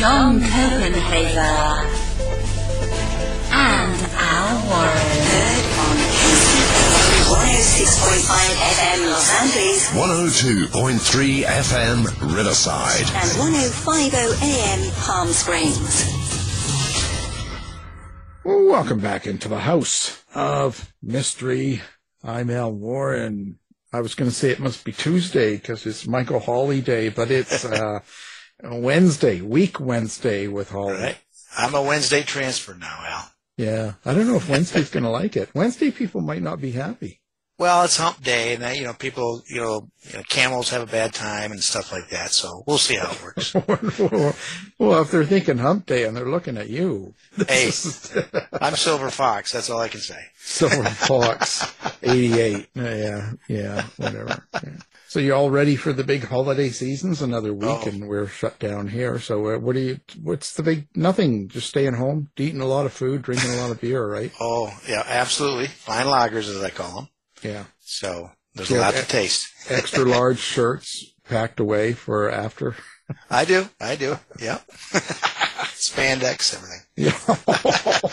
John Copenhaver, and Al Warren. Heard on KCAA 106.5 FM Los Angeles 102.3 FM Riverside. and 105.0 AM Palm Springs. Welcome back into the house of mystery. I'm Al Warren. I was going to say it must be Tuesday because it's Michael Hawley Day, but it's uh, Wednesday, week Wednesday with Hawley. Right. I'm a Wednesday transfer now, Al. Yeah, I don't know if Wednesday's going to like it. Wednesday people might not be happy. Well, it's hump day, and uh, you know, people, you know, you know, camels have a bad time and stuff like that. So we'll see how it works. well, if they're thinking hump day and they're looking at you, hey, I'm Silver Fox. That's all I can say. Silver Fox, 88. Yeah, yeah, whatever. Yeah. So you're all ready for the big holiday seasons? Another week Oh. and we're shut down here. So uh, what do you, what's the big, nothing, just staying home, eating a lot of food, drinking a lot of beer, right? Oh, yeah, absolutely. Fine lagers, as I call them. Yeah. So there's Yeah, a lot to taste. Extra large shirts packed away for after. I do. I do. Yep. Spandex, everything. Yeah.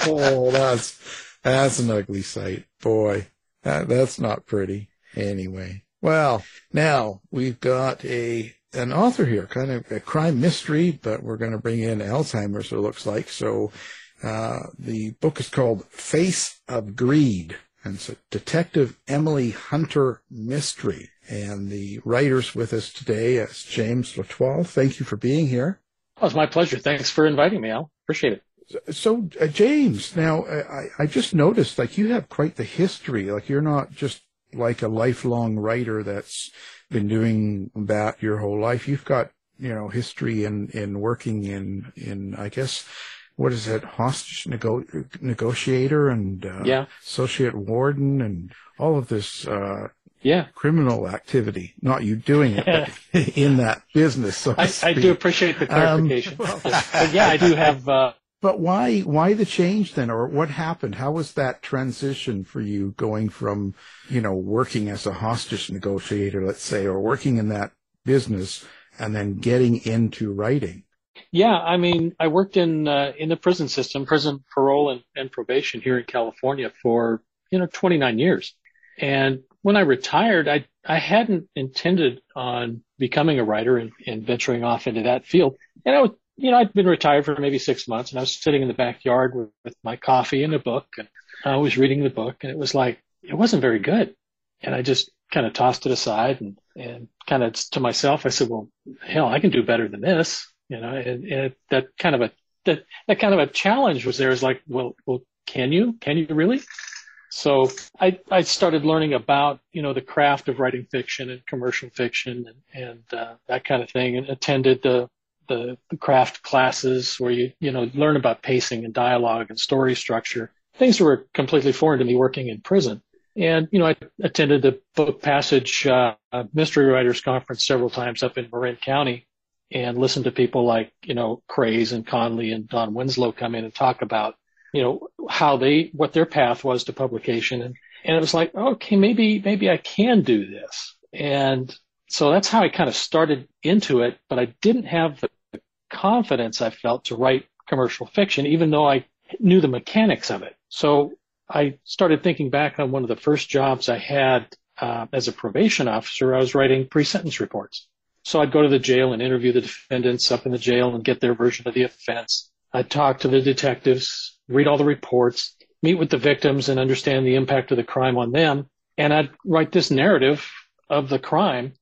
oh, that's, that's an ugly sight. Boy, that, that's not pretty. Anyway. Well, now we've got a, an author here, kind of a crime mystery, but we're going to bring in Alzheimer's, it looks like. So, uh, the book is called Face of Greed. And a Detective Emily Hunter mystery. And the writers with us today is James L'Etoile. Thank you for being here. Oh, it's my pleasure. Thanks for inviting me, Al. Appreciate it. So, uh, James, now uh, I, I just noticed like you have quite the history. Like you're not just like a lifelong writer that's been doing that your whole life. You've got you know history in in working in in I guess what is it hostage nego- negotiator and uh, Yeah. associate warden and all of this uh, Yeah, criminal activity. Not you doing it, but in that business. So I, I do appreciate the Um, clarification. but yeah, I do have. Uh, But why why the change then, or what happened? How was that transition for you going from you know working as a hostage negotiator, let's say, or working in that business, and then getting into writing? Yeah, I mean, I worked in uh, in the prison system, prison parole and, and probation here in California for you know 29 years. And when I retired, I I hadn't intended on becoming a writer and, and venturing off into that field. And I was, you know, I'd been retired for maybe six months, and I was sitting in the backyard with, with my coffee and a book, and I was reading the book, and it was like it wasn't very good. And I just kind of tossed it aside and, and kind of to myself, I said, well, hell, I can do better than this, you know, and, and that kind of a, that, that kind of a challenge was there is like, well, well, can you, can you really? So I, I started learning about, you know, the craft of writing fiction and commercial fiction and, and uh, that kind of thing and attended the, the, the craft classes where you, you know, learn about pacing and dialogue and story structure, things that were completely foreign to me working in prison. And, you know, I attended the book passage, uh, uh, mystery writers conference several times up in Marin County and listen to people like, you know, Crais and Connelly and Don Winslow come in and talk about, you know, how they, what their path was to publication. And, and it was like, okay, maybe, maybe I can do this. And so that's how I kind of started into it, but I didn't have the confidence I felt to write commercial fiction, even though I knew the mechanics of it. So I started thinking back on one of the first jobs I had uh, as a probation officer. I was writing pre-sentence reports. So I'd go to the jail and interview the defendants up in the jail and get their version of the offense. I'd talk to the detectives, read all the reports, meet with the victims and understand the impact of the crime on them. And I'd write this narrative of the crime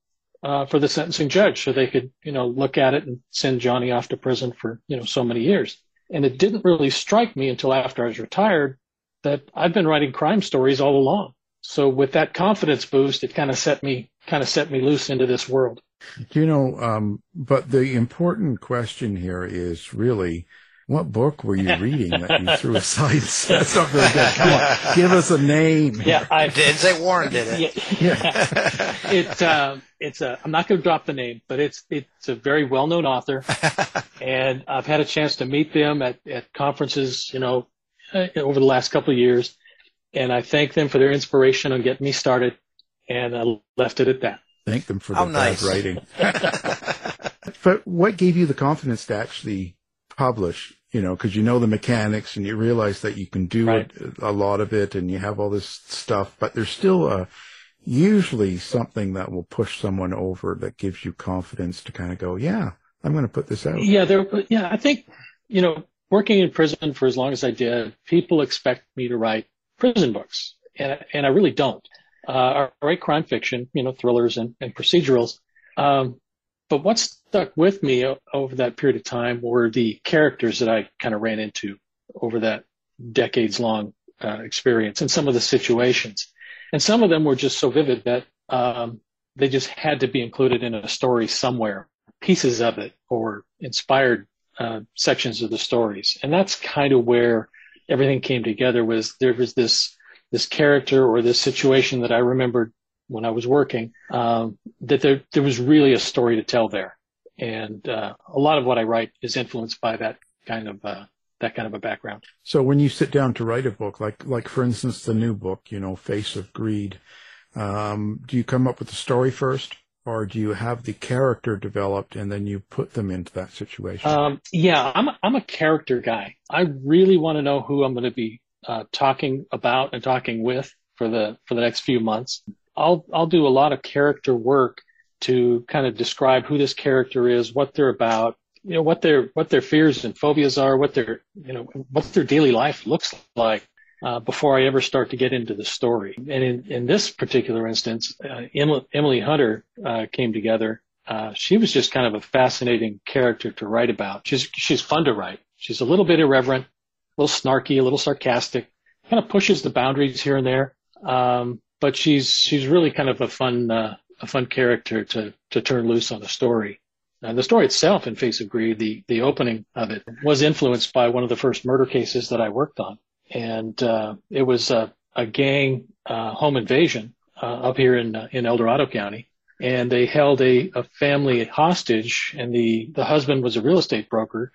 uh, for the sentencing judge so they could, you know, look at it and send Johnny off to prison for, you know, so many years. And it didn't really strike me until after I was retired that I've been writing crime stories all along. So with that confidence boost, it kind of set me, kind of set me loose into this world. Do you know, um, but the important question here is really what book were you reading that you threw aside? That's not very good. Come on, give us a name. Yeah, I Didn't say Warren did it. Yeah, it uh, it's a. I'm not going to drop the name, but it's it's a very well known author, and I've had a chance to meet them at at conferences, you know, uh, over the last couple of years, and I thank them for their inspiration on getting me started, and I left it at that. Thank them for their the nice. bad writing. but what gave you the confidence to actually publish? You know, because you know the mechanics and you realize that you can do Right. it, a lot of it, and you have all this stuff. But there's still a usually something that will push someone over that gives you confidence to kind of go, yeah, I'm going to put this out. Yeah, there. Yeah, I think you know, working in prison for as long as I did, people expect me to write prison books, and and I really don't. Uh, write crime fiction, you know, thrillers and, and procedurals. Um, but what stuck with me over that period of time were the characters that I kind of ran into over that decades long uh, experience and some of the situations. And some of them were just so vivid that um, they just had to be included in a story somewhere, pieces of it or inspired uh, sections of the stories. And that's kind of where everything came together was there was this this character or this situation that I remembered when I was working, um, that there, there was really a story to tell there. And, uh, a lot of what I write is influenced by that kind of, uh, that kind of a background. So when you sit down to write a book, like like for instance the new book, you know, Face of Greed, um, do you come up with the story first, or do you have the character developed and then you put them into that situation? Um, yeah, I'm, I'm a character guy. I really want to know who I'm going to be, uh, talking about and talking with for the, for the next few months. I'll, I'll do a lot of character work to kind of describe who this character is, what they're about, you know, what their, what their fears and phobias are, what their, you know, what their daily life looks like. Uh, before I ever start to get into the story. And in, in this particular instance, uh, Emily, Emily Hunter uh, came together uh, she was just kind of a fascinating character to write about. She's she's fun to write. She's a little bit irreverent, little snarky, a little sarcastic, kind of pushes the boundaries here and there. Um, but she's she's really kind of a fun uh, a fun character to to turn loose on the story. And the story itself, in Face of Greed, the the opening of it was influenced by one of the first murder cases that I worked on, and uh, it was a, a gang uh, home invasion uh, up here in uh, in El Dorado County and they held a, a family hostage and the, the husband was a real estate broker.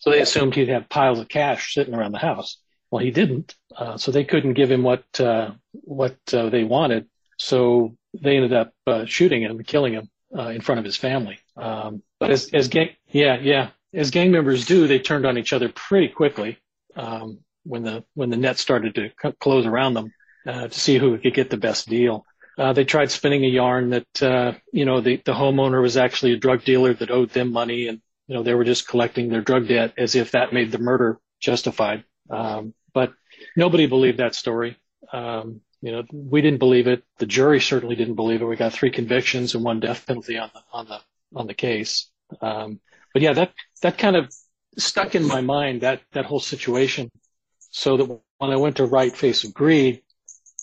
So they assumed he'd have piles of cash sitting around the house. Well, he didn't. Uh, so they couldn't give him what, uh, what uh, they wanted. So they ended up uh, shooting him and killing him uh, in front of his family. Um, but as, as gang, yeah, yeah, as gang members do, they turned on each other pretty quickly um, when the when the net started to c- close around them uh, to see who could get the best deal. Uh, they tried spinning a yarn that, uh, you know, the, the homeowner was actually a drug dealer that owed them money and, you know, they were just collecting their drug debt as if that made the murder justified. Um, but nobody believed that story. Um, you know, we didn't believe it. The jury certainly didn't believe it. We got three convictions and one death penalty on the, on the, on the case. Um, but yeah, that, that kind of stuck in my mind, that, that whole situation. So that when I went to write Face of Greed,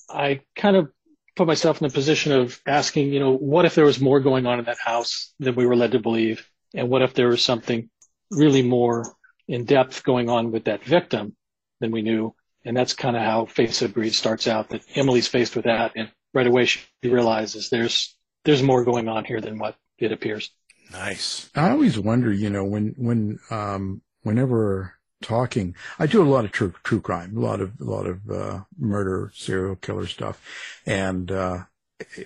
I kind of put myself in the position of asking, you know, what if there was more going on in that house than we were led to believe? And what if there was something really more in depth going on with that victim than we knew? And that's kind of how Face of Greed starts out that Emily's faced with that. And right away she realizes there's, there's more going on here than what it appears. Nice. I always wonder, you know, when when um whenever talking, I do a lot of true true crime, a lot of a lot of uh, murder, serial killer stuff, and uh,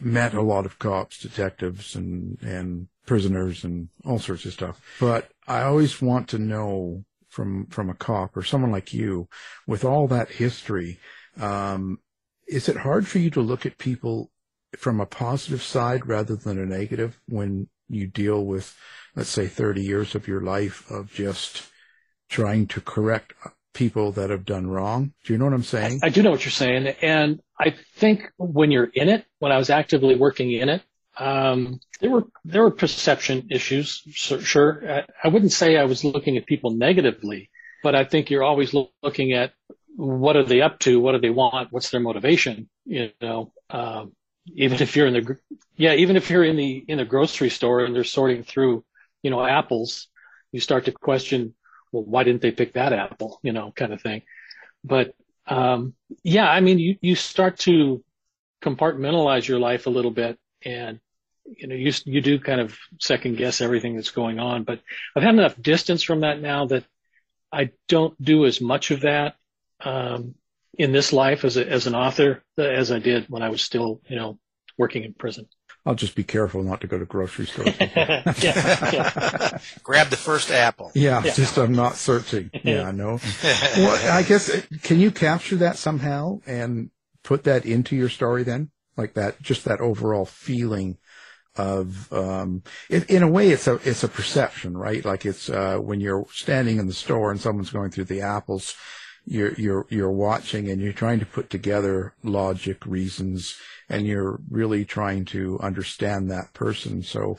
met a lot of cops, detectives, and and prisoners, and all sorts of stuff. But I always want to know from from a cop or someone like you, with all that history, um, is it hard for you to look at people from a positive side rather than a negative when you deal with, let's say, 30 years of your life of just trying to correct people that have done wrong. Do you know what I'm saying? I do know what you're saying. And I think when you're in it, when I was actively working in it, um, there were, there were perception issues. Sure. I, I wouldn't say I was looking at people negatively, but I think you're always loo- looking at what are they up to? What do they want? What's their motivation? You know, um, even if you're in the, yeah, even if you're in the, in a grocery store and they're sorting through, you know, apples, you start to question well, why didn't they pick that apple? You know, kind of thing. But um, yeah, I mean, you you start to compartmentalize your life a little bit, and you know, you you do kind of second guess everything that's going on. But I've had enough distance from that now that I don't do as much of that um, in this life as a, as an author as I did when I was still, you know, working in prison. I'll just be careful not to go to grocery stores. yeah, yeah. Grab the first apple. Yeah, just I'm not searching. Yeah, I know. well, I guess uh, can you capture that somehow and put that into your story then, like that, just that overall feeling of um in, in a way it's a it's a perception right like it's uh when you're standing in the store and someone's going through the apples you're you're you're watching and you're trying to put together logic reasons and you're really trying to understand that person. So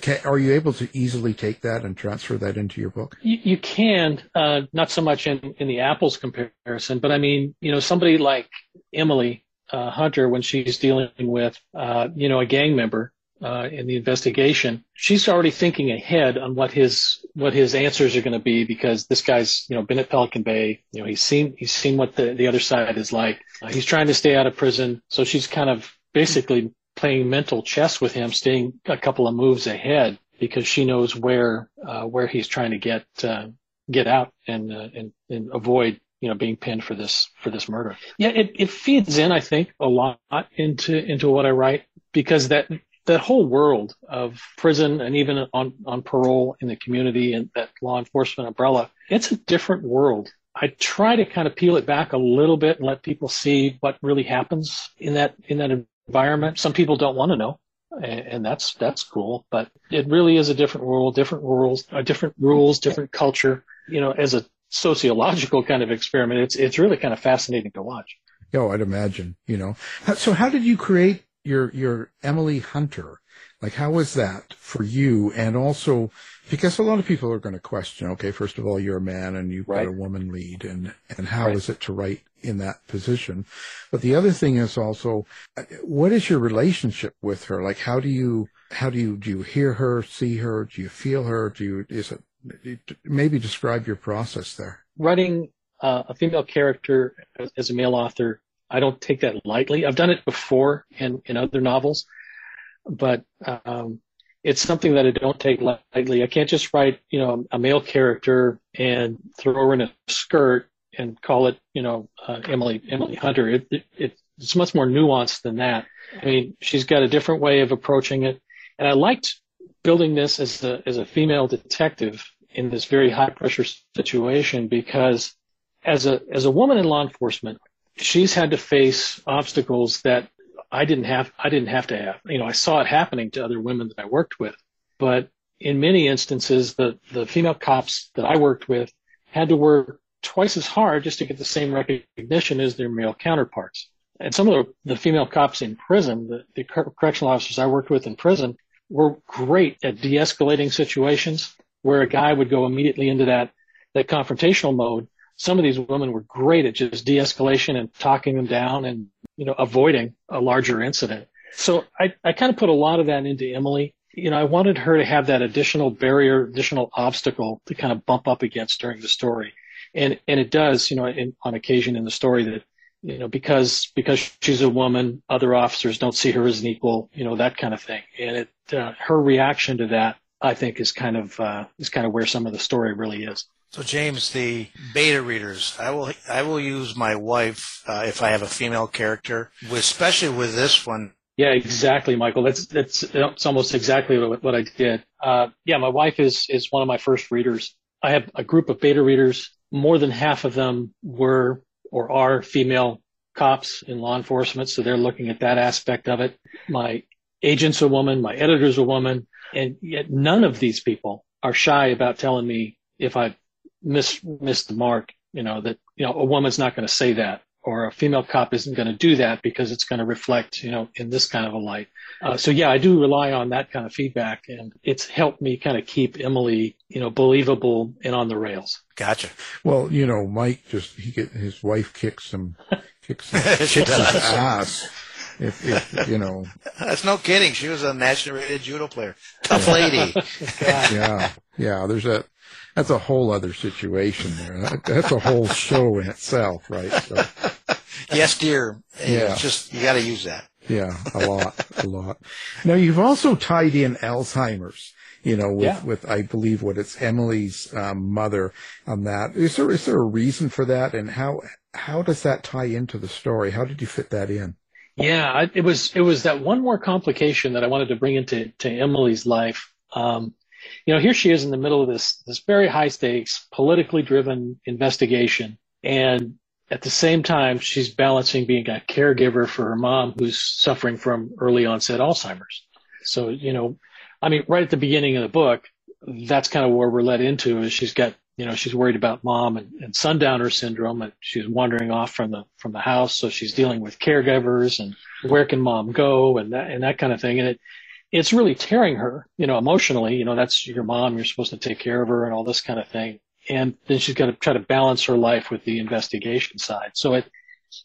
can, are you able to easily take that and transfer that into your book? You, you can, uh, not so much in, in the apples comparison, but I mean, you know, somebody like Emily uh, Hunter, when she's dealing with, uh, you know, a gang member uh, in the investigation, she's already thinking ahead on what his what his answers are going to be because this guy's, you know, been at Pelican Bay. You know, he's seen he's seen what the the other side is like. Uh, he's trying to stay out of prison, so she's kind of basically playing mental chess with him, staying a couple of moves ahead because she knows where uh, where he's trying to get uh, get out and, uh, and and avoid you know being pinned for this for this murder. Yeah, it, it feeds in I think a lot into into what I write because that that whole world of prison and even on on parole in the community and that law enforcement umbrella it's a different world. I try to kind of peel it back a little bit and let people see what really happens in that in that environment. Some people don't want to know and that's that's cool. But it really is a different world, different rules, uh, different rules, different culture. You know, as a sociological kind of experiment, it's it's really kind of fascinating to watch. oh i'd imagine you know so how did you create your your emily hunter like how was that for you? And also because a lot of people are going to question okay first of all you're a man and you've Right. got a woman lead and and how is Right. it to write in that position? But the other thing is also uh, what is your relationship with her? Like how do you how do you do you hear her see her? Do you feel her? Do you is it maybe describe your process there. Writing uh, a female character as, as a male author, I don't take that lightly. I've done it before in in other novels, but um, it's something that I don't take lightly. I can't just write, you know, a male character and throw her in a skirt and call it, you know, uh, Emily Emily Hunter. It, it, it it's much more nuanced than that. I mean, she's got a different way of approaching it, and I liked building this as a as a female detective in this very high pressure situation because as a as a woman in law enforcement, she's had to face obstacles that I didn't have I didn't have to have. You know, I saw it happening to other women that I worked with, but in many instances, the the female cops that I worked with had to work twice as hard just to get the same recognition as their male counterparts. And some of the, the female cops in prison, the, the correctional officers I worked with in prison, were great at de-escalating situations where a guy would go immediately into that that confrontational mode. Some of these women were great at just de-escalation and talking them down and you know avoiding a larger incident. So I, I kind of put a lot of that into Emily. You know, I wanted her to have that additional barrier, additional obstacle to kind of bump up against during the story. And and it does, you know, in, on occasion in the story that you know because because she's a woman, other officers don't see her as an equal, you know, that kind of thing. And it uh, her reaction to that, I think, is kind of uh, is kind of where some of the story really is. So James, the beta readers, I will I will use my wife uh, if I have a female character, especially with this one. Yeah, exactly, Michael. That's that's it's almost exactly what, what I did. Uh, yeah, my wife is is one of my first readers. I have a group of beta readers. More than half of them were or are female cops in law enforcement, so they're looking at that aspect of it. My agent's a woman, my editor's a woman, and yet none of these people are shy about telling me if I miss missed the mark. You know that you know a woman's not going to say that or a female cop isn't going to do that because it's going to reflect, you know, in this kind of a light. Uh, so yeah, I do rely on that kind of feedback, and it's helped me kind of keep Emily, you know, believable and on the rails. Gotcha. Well, you know, Mike just he get his wife kicks him, kicks, him, She kicks his ass. If, if you know, That's no kidding. She was a national rated judo player. Tough lady. yeah, yeah. There's a that's a whole other situation there. That's a whole show in itself, right? So, Yes, dear. Yeah. It's just you got to use that. yeah, a lot, a lot. Now you've also tied in Alzheimer's. You know, with, Yeah. with I believe what it's Emily's um, mother on that. Is there is there a reason for that, and how how does that tie into the story? How did you fit that in? Yeah, I, it was it was that one more complication that I wanted to bring into to Emily's life. Um, you know, here she is in the middle of this this very high stakes, politically driven investigation, and at the same time, she's balancing being a caregiver for her mom who's suffering from early onset Alzheimer's. So, you know, I mean, right at the beginning of the book, that's kind of where we're led into is she's got, you know, she's worried about mom and, and sundowner syndrome and she's wandering off from the, from the house. So she's dealing with caregivers and where can mom go and that, and that kind of thing. And it, it's really tearing her, you know, emotionally, you know, that's your mom. You're supposed to take care of her and all this kind of thing. And then she's got to try to balance her life with the investigation side. So it,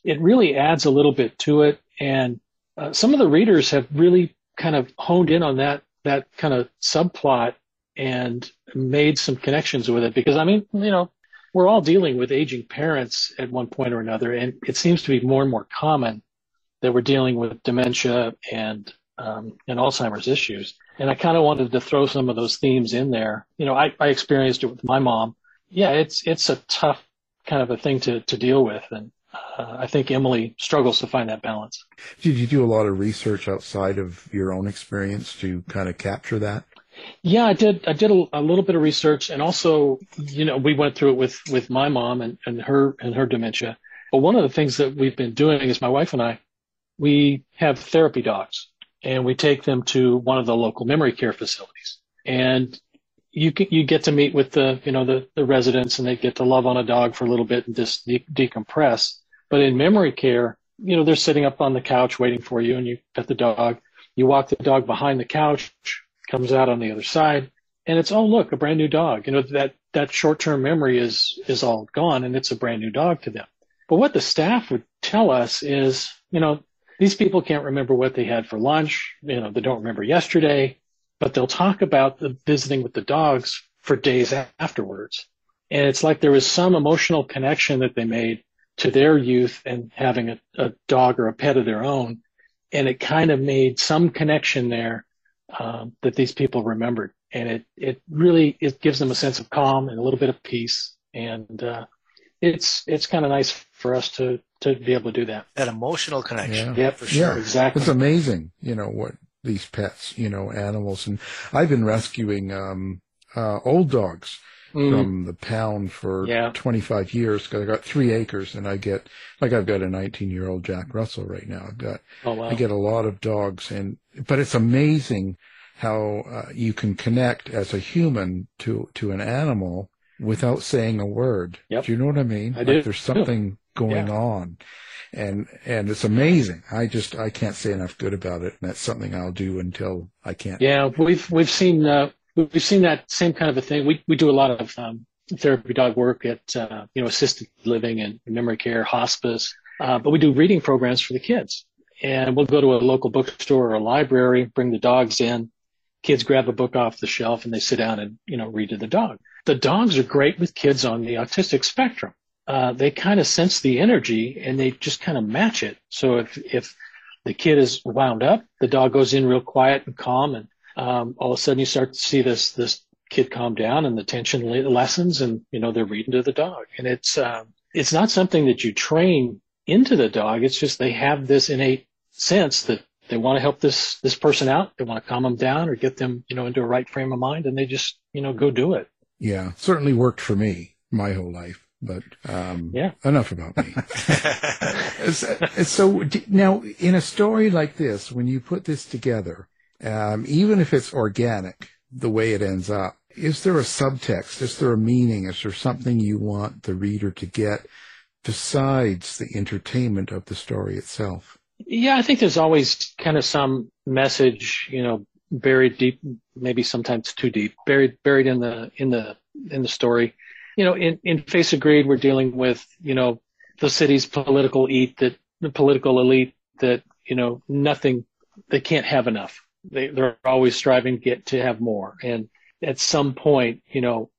it really adds a little bit to it. And uh, some of the readers have really kind of honed in on that, that kind of subplot and made some connections with it because I mean, you know, we're all dealing with aging parents at one point or another. And it seems to be more and more common that we're dealing with dementia and, um, and Alzheimer's issues. And I kind of wanted to throw some of those themes in there. You know, I, I experienced it with my mom. Yeah, it's, it's a tough kind of a thing to, to deal with. And, uh, I think Emily struggles to find that balance. Did you do a lot of research outside of your own experience to kind of capture that? Yeah, I did. I did a, a little bit of research, and also, you know, we went through it with with my mom and, and her and her dementia. But one of the things that we've been doing is my wife and I, we have therapy dogs, and we take them to one of the local memory care facilities, and you get, you get to meet with the you know the the residents, and they get to love on a dog for a little bit and just de- decompress. But in memory care, you know, they're sitting up on the couch waiting for you, and you pet the dog. You walk the dog behind the couch comes out on the other side and it's oh look a brand new dog you know that that short-term memory is is all gone and it's a brand new dog to them but what the staff would tell us is you know these people can't remember what they had for lunch. You know they don't remember yesterday but they'll talk about the visiting with the dogs for days afterwards. And it's like there was some emotional connection that they made to their youth and having a, a dog or a pet of their own. And it kind of made some connection there um, that these people remembered, and it it really it gives them a sense of calm and a little bit of peace, and uh, it's it's kind of nice for us to to be able to do that. That emotional connection. yeah, for sure. Yeah. exactly. It's amazing, you know, what these pets, you know, animals. And I've been rescuing um, uh, old dogs Mm. from the pound for Yeah. 25 years because I got three acres and I get, like I've got a 19 year old Jack Russell right now. I've got, oh wow. I get a lot of dogs and, but it's amazing how uh, you can connect as a human to, to an animal without saying a word. Yep. Do you know what I mean? I like do. there's something going Yeah. on and and it's amazing. I just I can't say enough good about it, and that's something I'll do until I can't. Yeah, we've we've seen uh, we've seen that same kind of a thing. We we do a lot of um, therapy dog work at uh, you know assisted living and memory care, hospice, uh, but we do reading programs for the kids. And we'll go to a local bookstore or a library, bring the dogs in. Kids grab a book off the shelf and they sit down and you know read to the dog. The dogs are great with kids on the autistic spectrum. Uh, they kind of sense the energy and they just kind of match it. So if if the kid is wound up, the dog goes in real quiet and calm and um, all of a sudden you start to see this this kid calm down and the tension le- lessens and you know they're reading to the dog and it's um, it's not something that you train into the dog it's just they have this innate sense that they want to help this this person out they want to calm them down or get them you know into a right frame of mind and they just you know go do it Yeah, certainly worked for me my whole life. But um, Yeah. enough about me. so, so now, in a story like this, when you put this together, um, even if it's organic, the way it ends up, is there a subtext? Is there a meaning? Is there something you want the reader to get besides the entertainment of the story itself? Yeah, I think there's always kind of some message, you know, buried deep, maybe sometimes too deep, buried buried in the in the in the story. You know, in in Face of Greed, we're dealing with you know the city's political elite that the political elite that you know nothing, they can't have enough. They they're always striving to get to have more, and at some point, you know,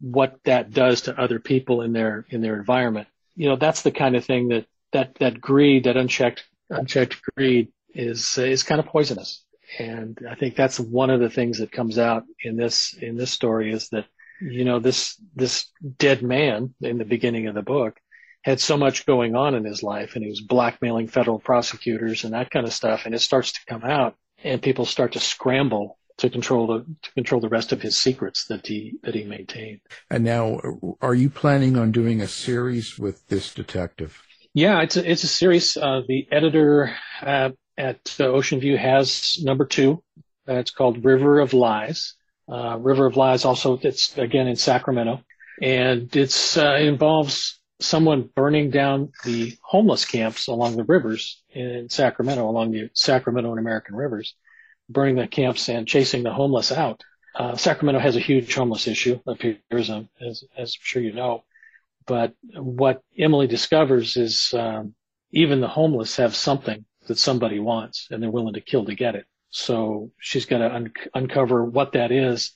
what that does to other people in their in their environment. You know, that's the kind of thing that that that greed, that unchecked unchecked greed, is is kind of poisonous. And I think that's one of the things that comes out in this in this story is that you know this this dead man in the beginning of the book had so much going on in his life and he was blackmailing federal prosecutors and that kind of stuff and it starts to come out and people start to scramble to control the to control the rest of his secrets that he that he maintained. And now, are you planning on doing a series with this detective? Yeah, it's a, it's a series. Uh, the editor uh, at Ocean View has number two. Uh, it's called River of Lies. Uh, River of Lies also it's again in Sacramento, and it's uh, it involves someone burning down the homeless camps along the rivers in Sacramento, along the Sacramento and American rivers burning the camps and chasing the homeless out. Uh, Sacramento has a huge homeless issue up here, as, as, as I'm sure you know. But what Emily discovers is um, even the homeless have something that somebody wants, and they're willing to kill to get it. So she's got to un- uncover what that is,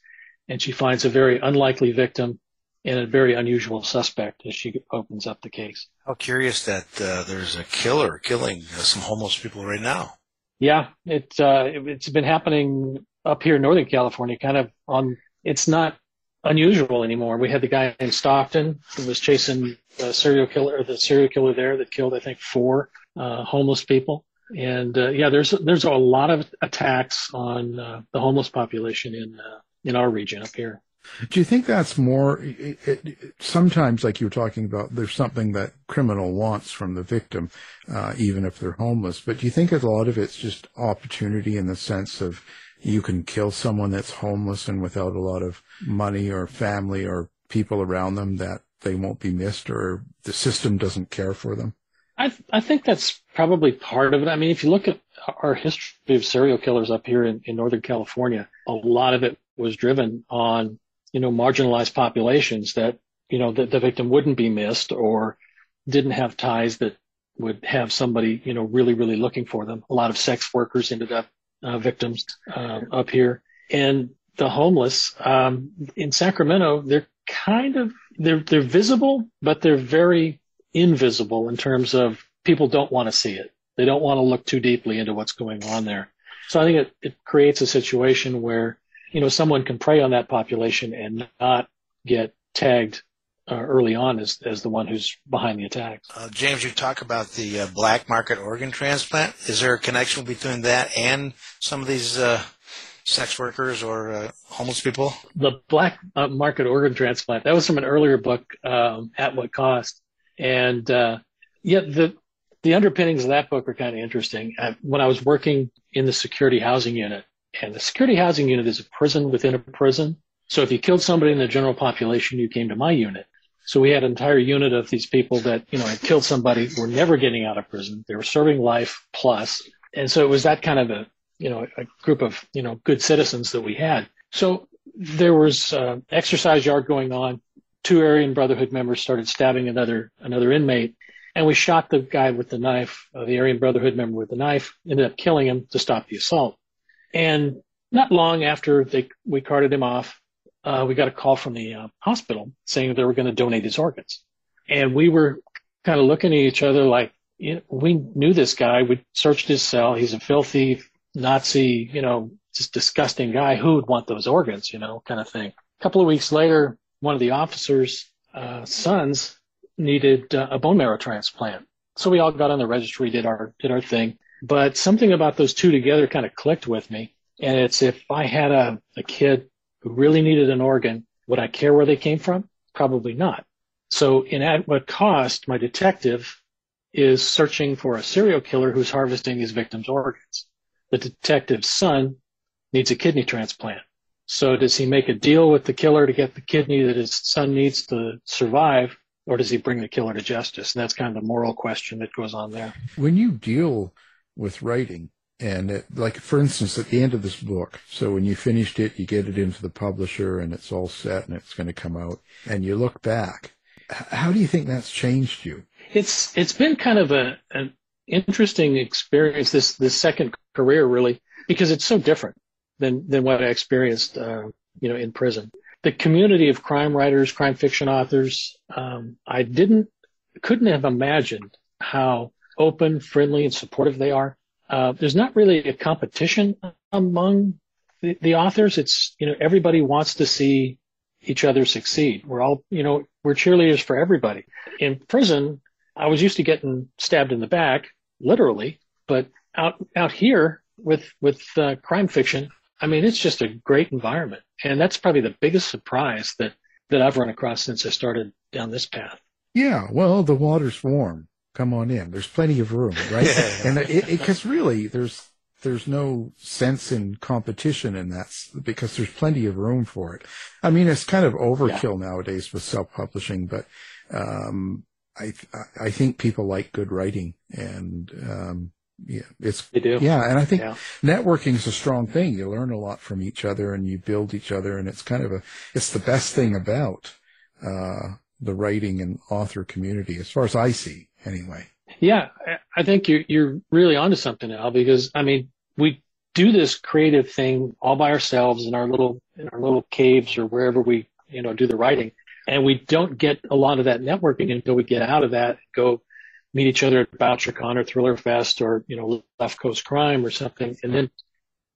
and she finds a very unlikely victim and a very unusual suspect as she opens up the case. How curious that uh, there's a killer killing uh, some homeless people right now. Yeah, it, uh, it has been happening up here in Northern California, kind of on. It's not unusual anymore. We had the guy in Stockton who was chasing the serial killer, the serial killer there that killed, I think, four uh, homeless people. And uh, yeah, there's there's a lot of attacks on uh, the homeless population in uh, in our region up here. Do you think that's more? It, it, sometimes, like you were talking about, there's something that criminal wants from the victim, uh, even if they're homeless. But do you think a lot of it's just opportunity in the sense of you can kill someone that's homeless and without a lot of money or family or people around them that they won't be missed or the system doesn't care for them? I, I think that's probably part of it. I mean, if you look at our history of serial killers up here in, in Northern California, a lot of it was driven on you know, marginalized populations that, you know, that the victim wouldn't be missed or didn't have ties that would have somebody, you know, really, really looking for them. A lot of sex workers ended up uh, victims uh, up here. And the homeless um, in Sacramento, they're kind of they're they're visible, but they're very invisible in terms of people don't want to see it. They don't want to look too deeply into what's going on there. So I think it, it creates a situation where you know, someone can prey on that population and not get tagged uh, early on as, as the one who's behind the attacks. Uh, James, you talk about the uh, black market organ transplant. Is there a connection between that and some of these uh, sex workers or uh, homeless people? The black uh, market organ transplant, that was from an earlier book, um, At What Cost. And yeah, the, the underpinnings of that book are kind of interesting. when I was working in the security housing unit, and the security housing unit is a prison within a prison. So if you killed somebody in the general population, you came to my unit. So we had an entire unit of these people that, you know, had killed somebody, were never getting out of prison. They were serving life plus. And so it was that kind of a, you know, a group of, you know, good citizens that we had. So there was uh, exercise yard going on. Two Aryan Brotherhood members started stabbing another, another inmate. And we shot the guy with the knife, uh, the Aryan Brotherhood member with the knife, ended up killing him to stop the assault. And not long after they, we carted him off, uh, we got a call from the uh, hospital saying they were going to donate his organs. And we were kind of looking at each other like, you know, we knew this guy. We searched his cell. He's a filthy Nazi, you know, just disgusting guy. Who would want those organs, you know, kind of thing. A couple of weeks later, one of the officers' uh, sons needed uh, a bone marrow transplant. So we all got on the registry, did our, did our thing. But something about those two together kind of clicked with me. And it's if I had a, a kid who really needed an organ, would I care where they came from? Probably not. So in at what cost, my detective is searching for a serial killer who's harvesting his victim's organs. The detective's son needs a kidney transplant. So does he make a deal with the killer to get the kidney that his son needs to survive, or does he bring the killer to justice? And that's kind of the moral question that goes on there. When you deal with writing. And it, like, for instance, at the end of this book, so when you finished it, you get it into the publisher and it's all set and it's going to come out and you look back. How do you think that's changed you? It's, it's been kind of a, an interesting experience, this, this second career really, because it's so different than, than what I experienced, uh, you know, in prison. the community of crime writers, crime fiction authors. Um, I didn't, couldn't have imagined how open, friendly, and supportive they are. Uh, there's not really a competition among the, the authors. It's, you know, everybody wants to see each other succeed. We're all, you know, we're cheerleaders for everybody. In prison, I was used to getting stabbed in the back, literally, but out, out here with, with uh, crime fiction, I mean, it's just a great environment. And that's probably the biggest surprise that, that I've run across since I started down this path. Yeah, well, the water's warm. Come on in. There's plenty of room, right? and it, because really, there's there's no sense in competition in that because there's plenty of room for it. I mean, it's kind of overkill yeah. nowadays with self-publishing, but um, I I think people like good writing, and um, yeah, it's. Yeah, and I think yeah. networking is a strong thing. You learn a lot from each other, and you build each other, and it's kind of a it's the best thing about uh, the writing and author community, as far as I see, anyway. Yeah, I think you're you're really onto something now because I mean we do this creative thing all by ourselves in our little in our little caves or wherever we you know do the writing, and we don't get a lot of that networking until we get out of that, go meet each other at BoucherCon or Thriller Fest or you know Left Coast Crime or something, and then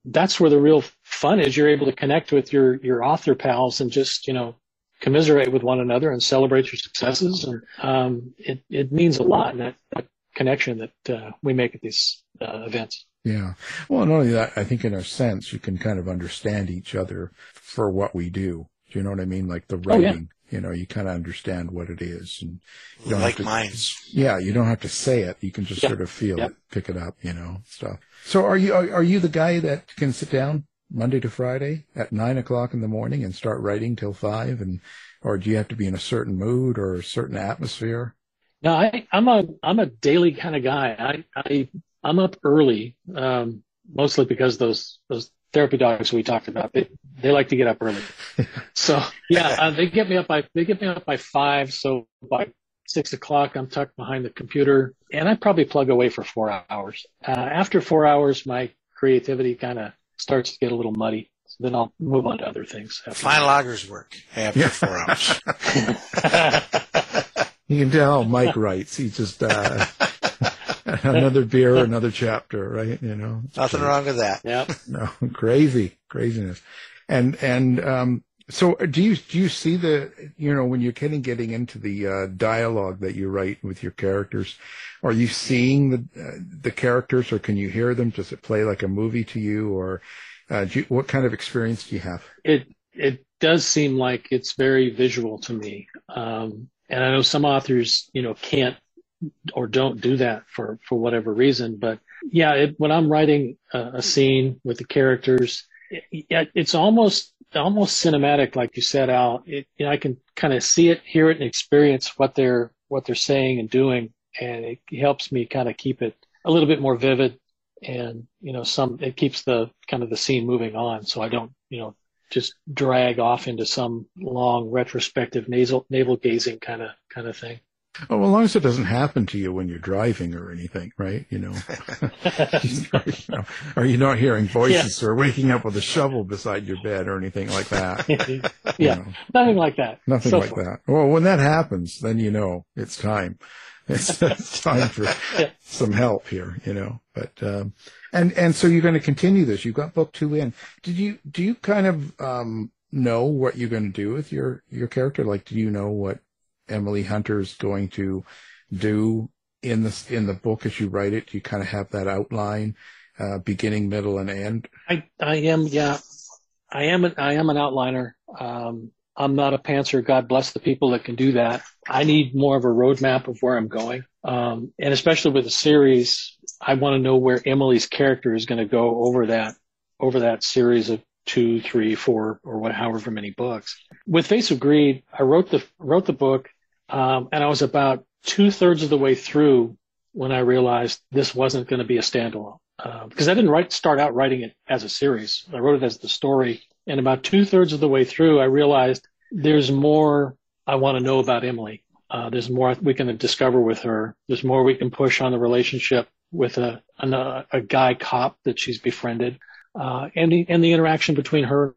that's where the real fun is. You're able to connect with your your author pals and just you know commiserate with one another and celebrate your successes. And um, it, it means a lot, that, that connection that uh, we make at these uh, events. Yeah. Well, not only that, I think in a sense, you can kind of understand each other for what we do. Do you know what I mean? Like the writing, oh, yeah. You know, you kind of understand what it is. And you don't like to, minds. Yeah. You don't have to say it. You can just sort of feel it, pick it up, you know, stuff. So are you, are, are you the guy that can sit down Monday to Friday at nine o'clock in the morning and start writing till five? And, or do you have to be in a certain mood or a certain atmosphere? No, I, I'm a, I'm a daily kind of guy. I, I, I'm up early, um, mostly because those, those therapy dogs we talked about, they, they like to get up early. so yeah, uh, they get me up by, they get me up by five. So by six o'clock, I'm tucked behind the computer and I probably plug away for four hours. Uh, after four hours, my creativity kind of starts to get a little muddy. So then I'll move on to other things. Fine loggers work after four hours. you can tell Mike writes. He just uh, another beer, another chapter, right? You know, nothing wrong with that. Yeah. No, crazy, craziness, and and um, so do you do you see the you know when you're kind of getting into the uh, dialogue that you write with your characters, are you seeing the uh, the characters or can you hear them? Does it play like a movie to you, or uh, you, what kind of experience do you have? It it does seem like it's very visual to me, um, and I know some authors you know can't or don't do that for for whatever reason, but yeah, it, when I'm writing a, a scene with the characters, it, it's almost almost cinematic, like you said, Al. It, you know, I can kind of see it, hear it, and experience what they're what they're saying and doing, and it helps me kind of keep it a little bit more vivid. And you know, some it keeps the kind of the scene moving on, so I don't you know just drag off into some long retrospective nasal navel gazing kind of kind of thing. Oh, well, as long as it doesn't happen to you when you're driving or anything, right? You know, are you not hearing voices yeah. or waking up with a shovel beside your bed or anything like that? yeah, know. nothing like that. Nothing so like far. that. Well, when that happens, then you know it's time. It's, it's time for yeah. some help here, you know. But um, and and so you're going to continue this. You've got book two in. Did you do you kind of um, know what you're going to do with your your character? Like, do you know what Emily Hunter is going to do in the in the book as you write it? You kind of have that outline, uh, beginning, middle, and end? I I am yeah, I am an I am an outliner. Um, I'm not a pantser. God bless the people that can do that. I need more of a roadmap of where I'm going, um, and especially with a series, I want to know where Emily's character is going to go over that over that series of two, three, four, or what, however many books. With Face of Greed, I wrote the wrote the book um, and I was about two thirds of the way through when I realized this wasn't going to be a standalone. Uh, because I didn't write, start out writing it as a series. I wrote it as the story. And about two thirds of the way through, I realized there's more I want to know about Emily. Uh, there's more we can discover with her. There's more we can push on the relationship with a, a, a guy cop that she's befriended, uh, and the, and the interaction between her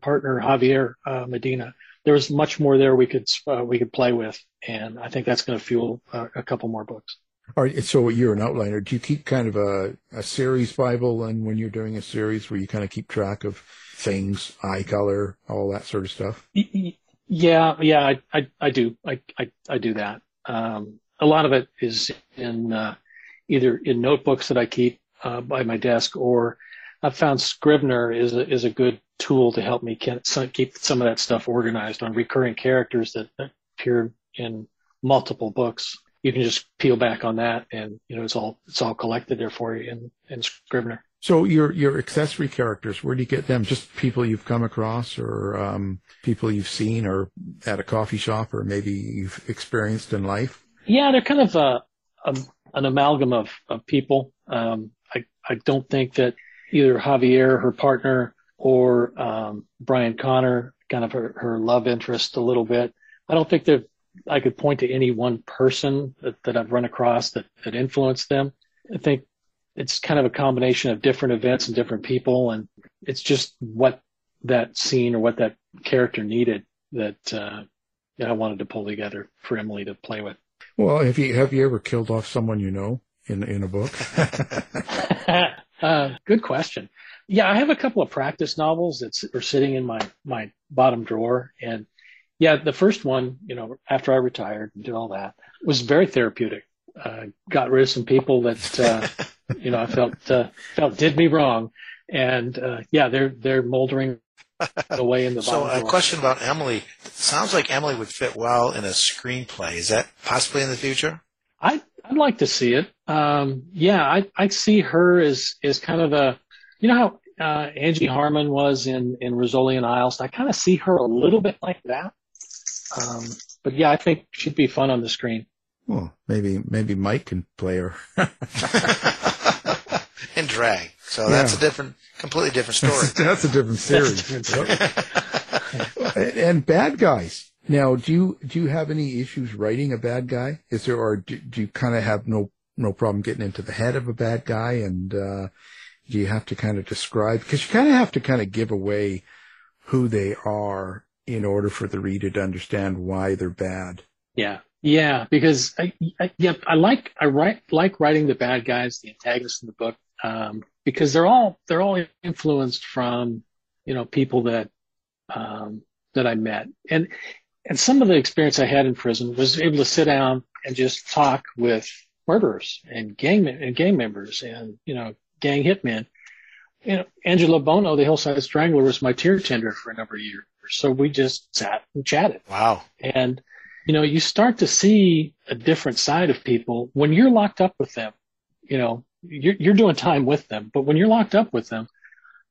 partner Javier uh, Medina. There was much more there we could uh, we could play with, and I think that's going to fuel uh, a couple more books. All right, so you're an outliner. Do you keep kind of a, a series Bible, and when you're doing a series, where you kind of keep track of things, eye color, all that sort of stuff? Yeah, yeah, I, I, I do. I, I, I do that. Um, a lot of it is in uh, either in notebooks that I keep uh, by my desk, or I've found Scrivener is a, is a good tool to help me keep some of that stuff organized on recurring characters that appear in multiple books. You can just peel back on that, and you know it's all it's all collected there for you in, in Scrivener. So your your accessory characters, where do you get them? Just people you've come across, or um, people you've seen, or at a coffee shop, or maybe you've experienced in life? Yeah, they're kind of a, a an amalgam of of people. Um, I I don't think that either Javier, her partner, or um, Brian Connor, kind of her, her love interest a little bit. I don't think that I could point to any one person that, that I've run across that, that influenced them. I think it's kind of a combination of different events and different people, and it's just what that scene or what that character needed that uh, I wanted to pull together for Emily to play with. Well, have you have you ever killed off someone you know in in a book? uh, good question. Yeah, I have a couple of practice novels that are sitting in my my bottom drawer, and yeah, the first one, you know, after I retired and did all that, was very therapeutic. Uh, got rid of some people that uh, you know I felt uh, felt did me wrong, and uh, yeah, they're they're moldering away in the. Bottom. So, a question about Emily. It sounds like Emily would fit well in a screenplay. Is that possibly in the future? I I'd like to see it. Um, yeah, I I see her as as kind of a, you know how uh, Angie Harmon was in in Rizzoli and Isles. I kind of see her a little bit like that. Um, but yeah, I think she'd be fun on the screen. Well, maybe maybe Mike can play her. In drag. So yeah. that's a different, completely different story. that's a different series. and bad guys. Now, do you do you have any issues writing a bad guy? Is there, or do, do you kind of have no no problem getting into the head of a bad guy? And uh, do you have to kind of describe? Because you kind of have to kind of give away who they are in order for the reader to understand why they're bad. Yeah, yeah, because I, I, yeah, I like I write like writing the bad guys, the antagonists in the book, um, because they're all they're all influenced from you know people that um, that I met, and and some of the experience I had in prison was able to sit down and just talk with murderers and gang and gang members and you know gang hitmen. You know, Angelo Buono, the Hillside Strangler, was my tier tender for a number of years. So we just sat and chatted. Wow. And you know, you start to see a different side of people when you're locked up with them. You know, you're, you're doing time with them, but when you're locked up with them,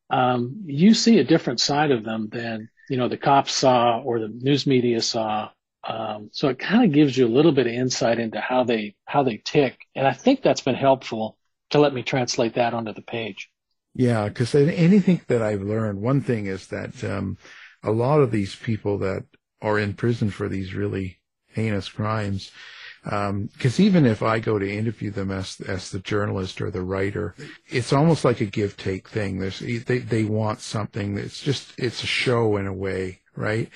um, you see a different side of them than you know the cops saw or the news media saw. Um, so it kind of gives you a little bit of insight into how they how they tick, and I think that's been helpful to let me translate that onto the page. Yeah, because anything that I've learned, one thing is that um, a lot of these people that are in prison for these really heinous crimes. Because um, even if I go to interview them as as the journalist or the writer, it's almost like a give take thing. There's they they want something. It's just it's a show in a way, right?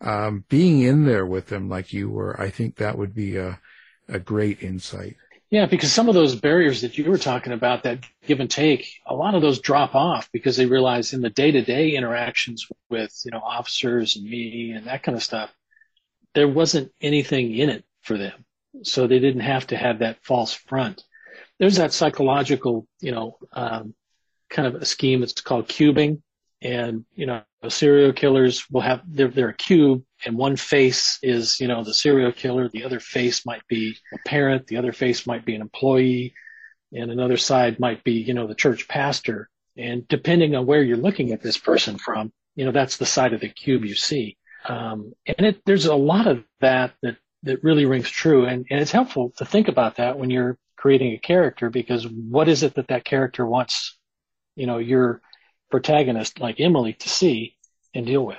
Um, being in there with them like you were, I think that would be a a great insight. Yeah, because some of those barriers that you were talking about, that give and take, a lot of those drop off because they realize in the day to day interactions with, you know, officers and me and that kind of stuff, there wasn't anything in it for them. So they didn't have to have that false front. There's that psychological, you know, um, kind of a scheme that's called cubing. And, you know, serial killers will have, they're, they're a cube and one face is, you know, the serial killer. The other face might be a parent. The other face might be an employee and another side might be, you know, the church pastor. And depending on where you're looking at this person from, you know, that's the side of the cube you see. Um, and it, there's a lot of that that, that really rings true. And, and it's helpful to think about that when you're creating a character because what is it that that character wants, you know, your protagonist like Emily to see and deal with?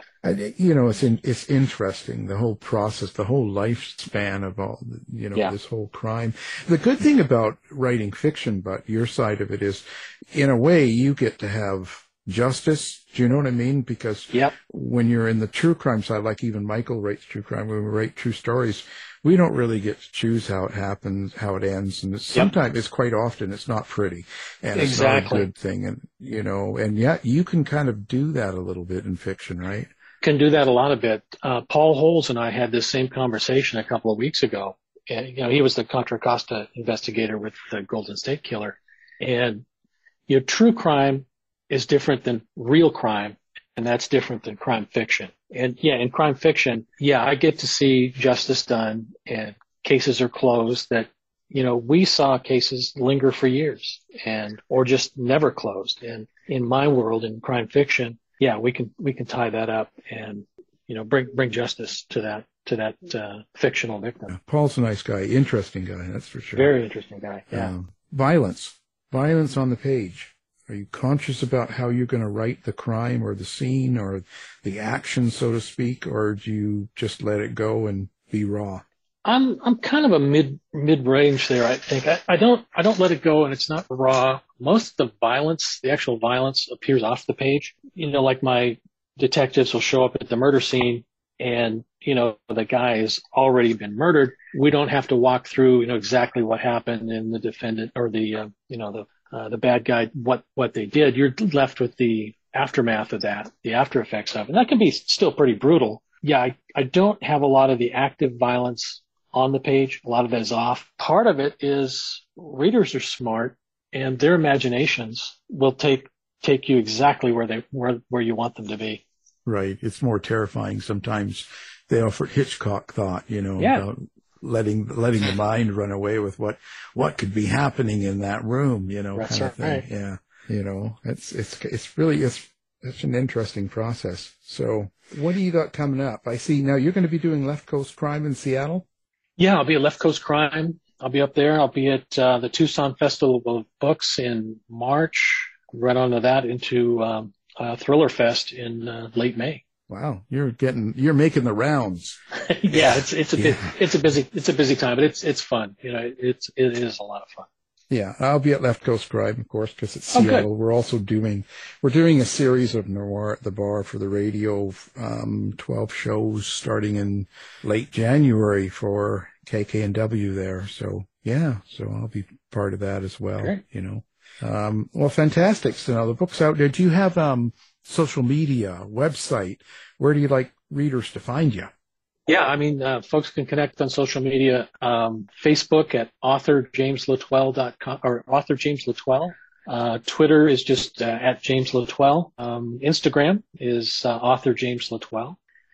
you know, it's in, it's interesting the whole process, the whole lifespan of all, you know, yeah. this whole crime. The good thing about writing fiction, but your side of it is, in a way, you get to have justice. Do you know what I mean? Because Yep. when you're in the true crime side, like even Michael writes true crime, when we write true stories, we don't really get to choose how it happens, how it ends, and it's, sometimes it's quite often it's not pretty, and it's not Exactly. a good thing, and you know, and yet you can kind of do that a little bit in fiction, right? can do that a lot of bit. Uh, Paul Holes and I had this same conversation a couple of weeks ago. And, you know, he was the Contra Costa investigator with the Golden State Killer. And, you know, true crime is different than real crime. And that's different than crime fiction. And yeah, in crime fiction, yeah, I get to see justice done and cases are closed that, you know, we saw cases linger for years and, or just never closed. And in my world, in crime fiction, yeah, we can we can tie that up and you know bring bring justice to that to that uh, fictional victim. Paul's a nice guy, interesting guy, that's for sure. Very interesting guy. Yeah. Um, violence, violence on the page. Are you conscious about how you're going to write the crime or the scene or the action, so to speak, or do you just let it go and be raw? I'm I'm kind of a mid mid range there. I think I, I don't I don't let it go, and it's not raw. Most of the violence, the actual violence, appears off the page. You know, like my detectives will show up at the murder scene, and you know the guy has already been murdered. We don't have to walk through you know exactly what happened and the defendant or the uh, you know the uh, the bad guy what what they did. You're left with the aftermath of that, the after effects of it. And that can be still pretty brutal. Yeah, I, I don't have a lot of the active violence on the page. A lot of it is off. Part of it is readers are smart and their imaginations will take take you exactly where they where where you want them to be. Right. It's more terrifying sometimes. The Alfred Hitchcock thought, you know, Yeah. about letting letting the mind run away with what what could be happening in that room, you know, That's kind of thing. Yeah. You know, it's it's it's really it's it's an interesting process. So, what do you got coming up? I see now you're going to be doing Left Coast Crime in Seattle. Yeah, I'll be at Left Coast Crime. I'll be up there. I'll be at uh, the Tucson Festival of Books in March. Right on to that into um, uh, Thriller Fest in uh, late May. Wow, you're getting you're making the rounds. yeah, it's it's a bit Yeah. it's a busy it's a busy time, but it's it's fun. You know, it's it is a lot of fun. Yeah, I'll be at Left Coast Crime, of course, because it's Oh. Seattle. We're also doing we're doing a series of noir at the bar for the radio, um, twelve shows starting in late January for KKNW there. So yeah, so I'll be part of that as well. Great. You know, um, well, fantastic. So now the book's out there. Do you have um social media website? Where do you like readers to find you? Yeah, I mean, uh, folks can connect on social media. Um, Facebook at authorjamesletoile.com or author James L'Etoile. Uh, Twitter is just uh, at James L'Etoile. Um, Instagram is uh, author.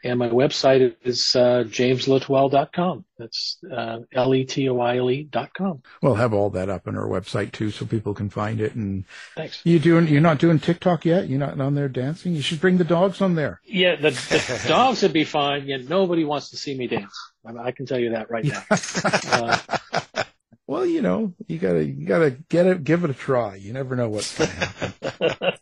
And my website is uh, jamesletoile.com. That's uh, L-E-T-O-I-L-E dot com. We'll have all that up on our website too, so people can find it. And Thanks. you doing? You're not doing TikTok yet? You're not on there dancing? You should bring the dogs on there. Yeah, the, the dogs would be fine. Yet nobody wants to see me dance. I, I can tell you that right now. Uh, Well, you know, you gotta, you gotta get it, give it a try. You never know what's gonna happen.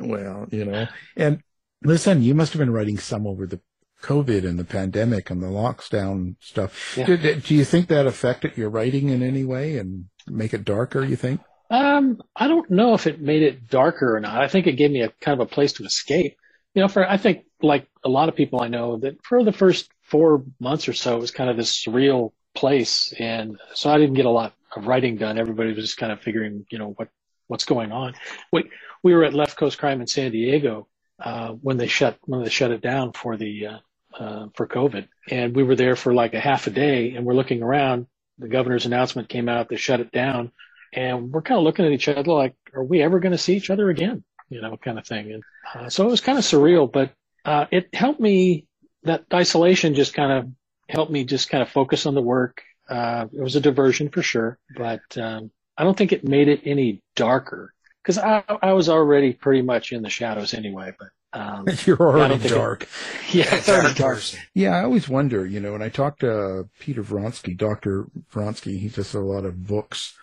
well, you know, and listen, you must have been writing some over the COVID and the pandemic and the lockdown stuff. Yeah. Did, do you think that affected your writing in any way and make it darker? You think? Um, I don't know if it made it darker or not. I think it gave me a kind of a place to escape. You know, for I think like a lot of people I know that for the first four months or so it was kind of this surreal place, and so I didn't get a lot of writing done. Everybody was just kind of figuring, you know, what what's going on. We we were at Left Coast Crime in San Diego uh, when they shut when they shut it down for the uh, uh, for COVID, and we were there for like a half a day, and we're looking around. The governor's announcement came out; they shut it down and we're kind of looking at each other like, are we ever going to see each other again? You know, kind of thing. And uh, so it was kind of surreal, but uh, it helped me. That isolation just kind of helped me just kind of focus on the work. Uh, it was a diversion for sure, but um, I don't think it made it any darker because I, I was already pretty much in the shadows anyway. But um, You're already don't it- dark. yeah, it's already dark. Yeah, I always wonder, you know, when I talk to Peter Vronsky, Dr. Vronsky, he does a lot of books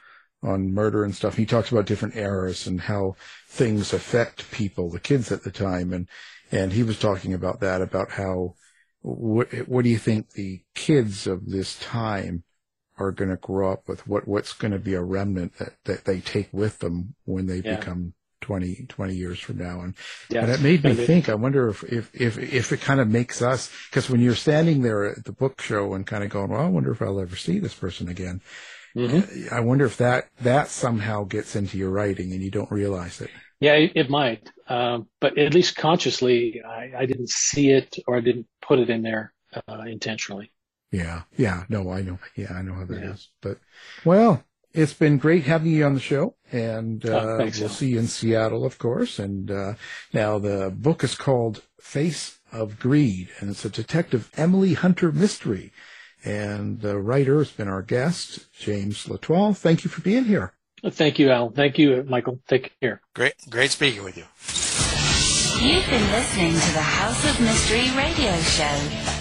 on murder and stuff. He talks about different eras and how things affect people, the kids at the time. And, and he was talking about that, about how, what, what do you think the kids of this time are going to grow up with? What, what's going to be a remnant that, that they take with them when they Yeah. become 20, 20 years from now. And, Yeah, and it made me think, I wonder if, if, if, if it kind of makes us, because when you're standing there at the book show and kind of going, well, I wonder if I'll ever see this person again. Mhm. I wonder if that, that somehow gets into your writing and you don't realize it. Yeah, it, it might. Um, but at least consciously, I, I didn't see it or I didn't put it in there uh, intentionally. Yeah. Yeah. No, I know. Yeah, I know how that is. Yeah. But, well, it's been great having you on the show and, uh, oh, we'll Al. see you in Seattle, of course. And, uh, now the book is called Face of Greed and it's a Detective Emily Hunter mystery. And the writer has been our guest, James L'Etoile. Thank you for being here. Thank you, Al. Thank you, Michael. Take care. Great, great speaking with you. You've been listening to the House of Mystery radio show.